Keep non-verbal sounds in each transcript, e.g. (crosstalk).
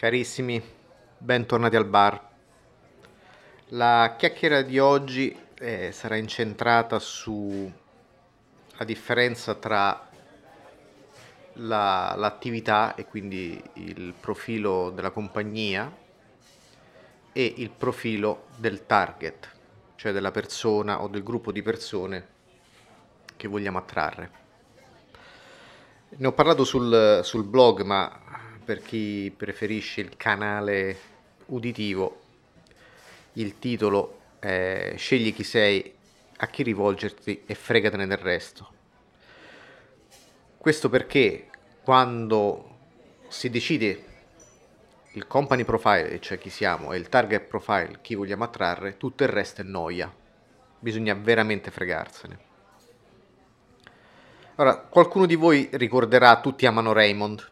Carissimi, bentornati al bar. La chiacchiera di oggi eh, sarà incentrata su la differenza tra la- l'attività e quindi il profilo della compagnia e il profilo del target, cioè della persona o del gruppo di persone che vogliamo attrarre. Ne ho parlato sul, sul blog, ma per chi preferisce il canale uditivo, il titolo è Scegli chi sei, a chi rivolgerti e fregatene del resto. Questo perché quando si decide il company profile, cioè chi siamo, e il target profile, chi vogliamo attrarre, tutto il resto è noia. Bisogna veramente fregarsene. Ora, qualcuno di voi ricorderà tutti amano Raymond,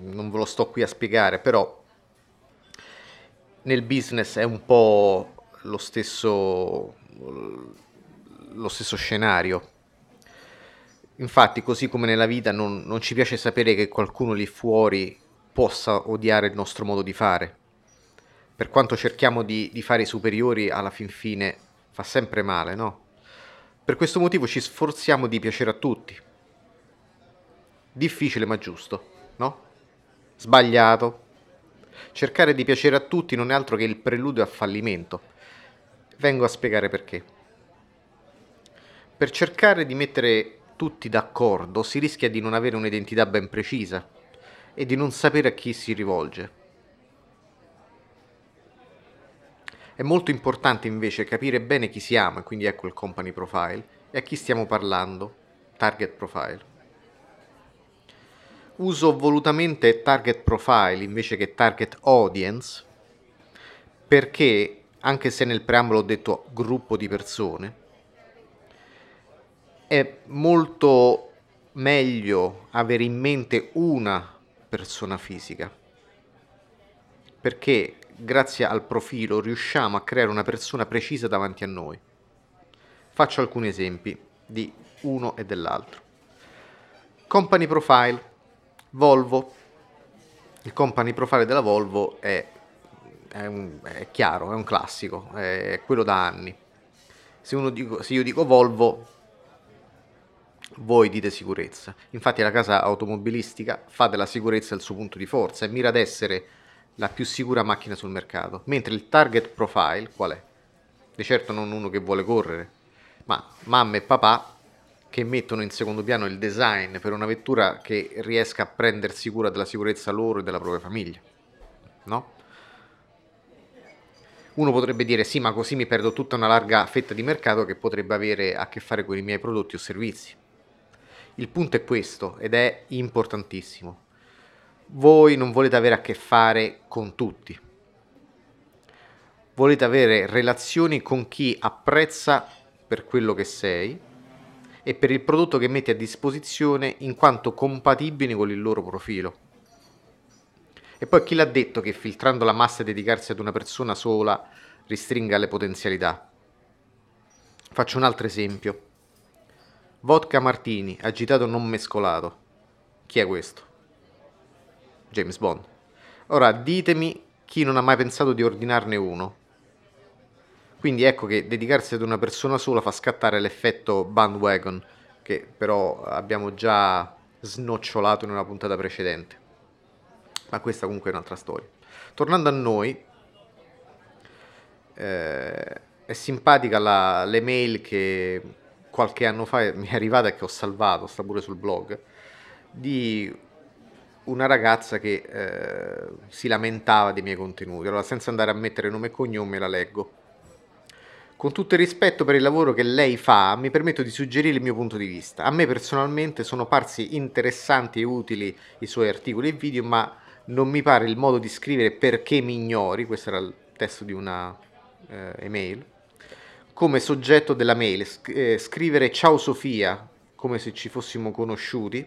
non ve lo sto qui a spiegare, però nel business è un po' lo stesso, lo stesso scenario. Infatti, così come nella vita, non, non ci piace sapere che qualcuno lì fuori possa odiare il nostro modo di fare. Per quanto cerchiamo di, di fare i superiori, alla fin fine fa sempre male, no? Per questo motivo ci sforziamo di piacere a tutti. Difficile ma giusto? Sbagliato. Cercare di piacere a tutti non è altro che il preludio al fallimento. Vengo a spiegare perché. Per cercare di mettere tutti d'accordo si rischia di non avere un'identità ben precisa e di non sapere a chi si rivolge. È molto importante invece capire bene chi siamo, e quindi ecco il company profile, e a chi stiamo parlando, target profile. Uso volutamente target profile invece che target audience perché, anche se nel preambolo ho detto gruppo di persone, è molto meglio avere in mente una persona fisica perché grazie al profilo riusciamo a creare una persona precisa davanti a noi. Faccio alcuni esempi di uno e dell'altro. Company profile, Volvo. Il company profile della Volvo è, è, un, è chiaro, è un classico, è quello da anni. Se, dico, se io dico Volvo, voi dite sicurezza. Infatti la casa automobilistica fa della sicurezza il suo punto di forza e mira ad essere la più sicura macchina sul mercato, mentre il target profile qual è? Di certo non uno che vuole correre, ma mamma e papà che mettono in secondo piano il design per una vettura che riesca a prendersi cura della sicurezza loro e della propria famiglia. No? Uno potrebbe dire sì, ma così mi perdo tutta una larga fetta di mercato che potrebbe avere a che fare con i miei prodotti o servizi. Il punto è questo ed è importantissimo voi non volete avere a che fare con tutti. Volete avere relazioni con chi apprezza per quello che sei e per il prodotto che metti a disposizione in quanto compatibili con il loro profilo. E poi chi l'ha detto che filtrando la massa e dedicarsi ad una persona sola ristringa le potenzialità? Faccio un altro esempio. Vodka martini, agitato non mescolato. Chi è questo? James Bond. Ora ditemi chi non ha mai pensato di ordinarne uno. Quindi ecco che dedicarsi ad una persona sola fa scattare l'effetto bandwagon, che però abbiamo già snocciolato in una puntata precedente. Ma questa comunque è un'altra storia. Tornando a noi, eh, è simpatica la, l'email che qualche anno fa mi è arrivata e che ho salvato, sta pure sul blog, di una ragazza che eh, si lamentava dei miei contenuti. Allora, senza andare a mettere nome e cognome, la leggo. Con tutto il rispetto per il lavoro che lei fa, mi permetto di suggerire il mio punto di vista. A me personalmente sono parsi interessanti e utili i suoi articoli e video, ma non mi pare il modo di scrivere perché mi ignori, questo era il testo di una eh, email, come soggetto della mail, eh, scrivere ciao Sofia come se ci fossimo conosciuti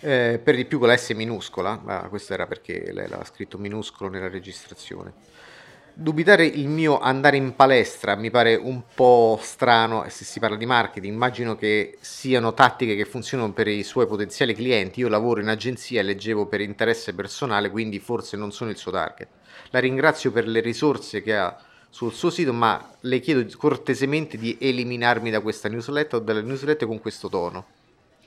eh, per di più con la S minuscola, ma questo era perché lei l'ha scritto minuscolo nella registrazione. Dubitare il mio andare in palestra mi pare un po' strano se si parla di marketing. Immagino che siano tattiche che funzionano per i suoi potenziali clienti. Io lavoro in agenzia e leggevo per interesse personale, quindi forse non sono il suo target. La ringrazio per le risorse che ha sul suo sito, ma le chiedo cortesemente di eliminarmi da questa newsletter o dalle newsletter con questo tono.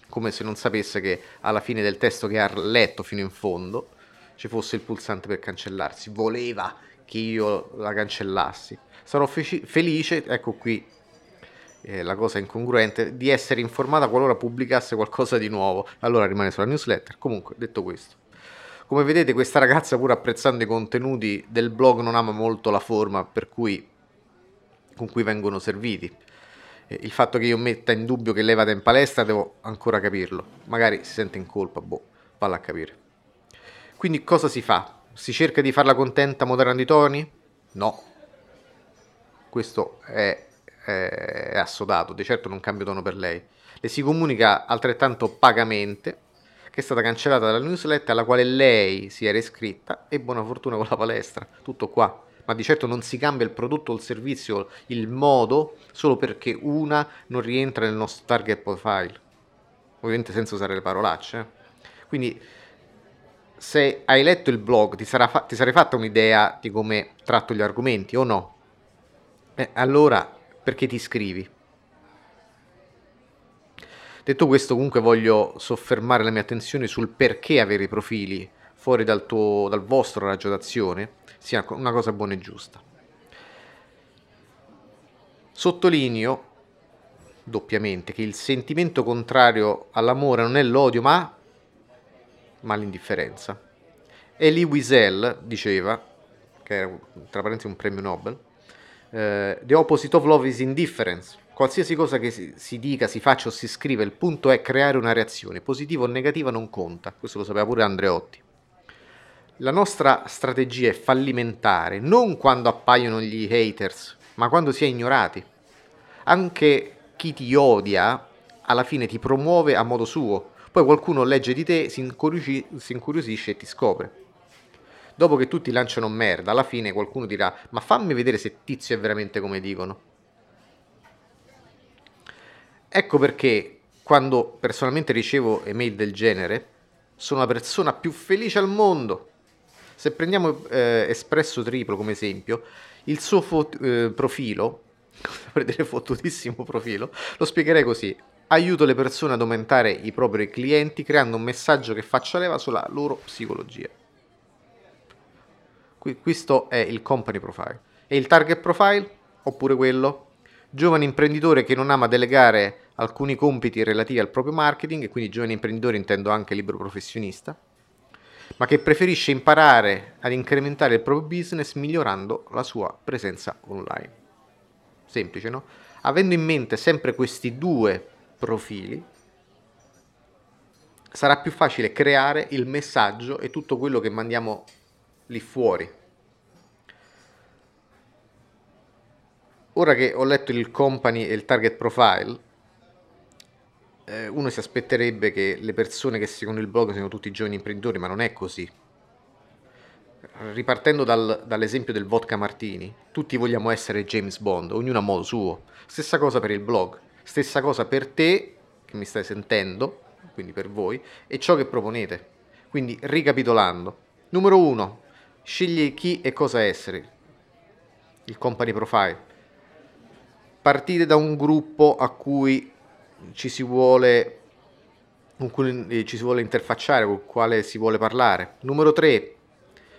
Come se non sapesse che alla fine del testo che ha letto fino in fondo ci fosse il pulsante per cancellarsi. Voleva che io la cancellassi. Sarò fe- felice, ecco qui eh, la cosa incongruente, di essere informata qualora pubblicasse qualcosa di nuovo. Allora rimane sulla newsletter. Comunque, detto questo. Come vedete questa ragazza pur apprezzando i contenuti del blog non ama molto la forma per cui, con cui vengono serviti. Eh, il fatto che io metta in dubbio che lei vada in palestra devo ancora capirlo. Magari si sente in colpa, boh, valla a capire. Quindi cosa si fa? Si cerca di farla contenta moderando i toni? No. Questo è, è, è assodato, di certo non cambio tono per lei. Le si comunica altrettanto pagamente che è stata cancellata dalla newsletter alla quale lei si era iscritta e buona fortuna con la palestra. Tutto qua. Ma di certo non si cambia il prodotto o il servizio, il modo, solo perché una non rientra nel nostro target profile. Ovviamente senza usare le parolacce. Eh. Quindi se hai letto il blog ti, sarà fa- ti sarai fatta un'idea di come tratto gli argomenti o no? Eh, allora perché ti iscrivi? Detto questo, comunque voglio soffermare la mia attenzione sul perché avere i profili fuori dal, tuo, dal vostro raggio d'azione sia una cosa buona e giusta. Sottolineo doppiamente che il sentimento contrario all'amore non è l'odio, ma ma l'indifferenza. Elie Wiesel diceva, che era tra parentesi un premio Nobel, eh, The opposite of love is indifference. Qualsiasi cosa che si, si, dica, si faccia o si scriva, il punto è creare una reazione, positiva o negativa non conta. Questo lo sapeva pure Andreotti. La nostra strategia è fallimentare non quando appaiono gli haters, ma quando si è ignorati. Anche chi ti odia alla fine ti promuove a modo suo, poi qualcuno legge di te, si, incuriosisce, si incuriosisce e ti scopre. Dopo che tutti lanciano merda, alla fine qualcuno dirà: Ma fammi vedere se tizio è veramente come dicono. Ecco perché quando personalmente ricevo email del genere, sono la persona più felice al mondo. Se prendiamo eh, Espresso Triplo come esempio, il suo fo- eh, profilo, (laughs) per dire fottutissimo profilo, lo spiegherei così aiuto le persone ad aumentare i propri clienti creando un messaggio che faccia leva sulla loro psicologia. Questo è il company profile. E il target profile? Oppure quello? Giovane imprenditore che non ama delegare alcuni compiti relativi al proprio marketing, e quindi giovane imprenditore intendo anche libero professionista, ma che preferisce imparare ad incrementare il proprio business migliorando la sua presenza online. Semplice, no? Avendo in mente sempre questi due profili, sarà più facile creare il messaggio e tutto quello che mandiamo lì fuori. Ora che ho letto il company e il target profile, eh, uno si aspetterebbe che le persone che seguono il blog siano tutti giovani imprenditori, ma non è così. Ripartendo dal, dall'esempio del vodka martini, tutti vogliamo essere James Bond, ognuno a modo suo. Stessa cosa per il blog Stessa cosa per te, che mi stai sentendo, quindi per voi, e ciò che proponete. Quindi, ricapitolando. Numero uno, scegli chi e cosa essere. Il company profile. Partite da un gruppo a cui ci si vuole eh, ci si vuole interfacciare, con il quale si vuole parlare. Numero 3.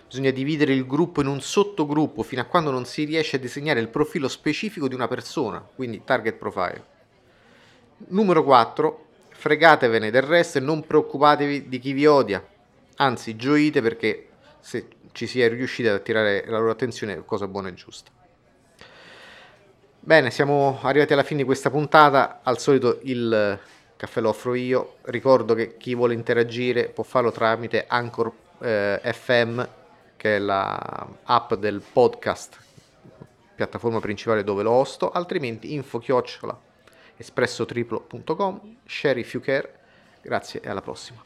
Bisogna dividere il gruppo in un sottogruppo fino a quando non si riesce a disegnare il profilo specifico di una persona, quindi target profile. Numero 4. Fregatevene del resto e non preoccupatevi di chi vi odia. Anzi, gioite perché se ci si è riusciti ad attirare la loro attenzione è cosa buona e giusta. Bene, siamo arrivati alla fine di questa puntata. Al solito il caffè lo offro io. Ricordo che chi vuole interagire può farlo tramite Anchor eh, FM, che è l'app del podcast, piattaforma principale dove lo hosto, altrimenti info chiocciola espressotriplo.com, share if you care, grazie e alla prossima.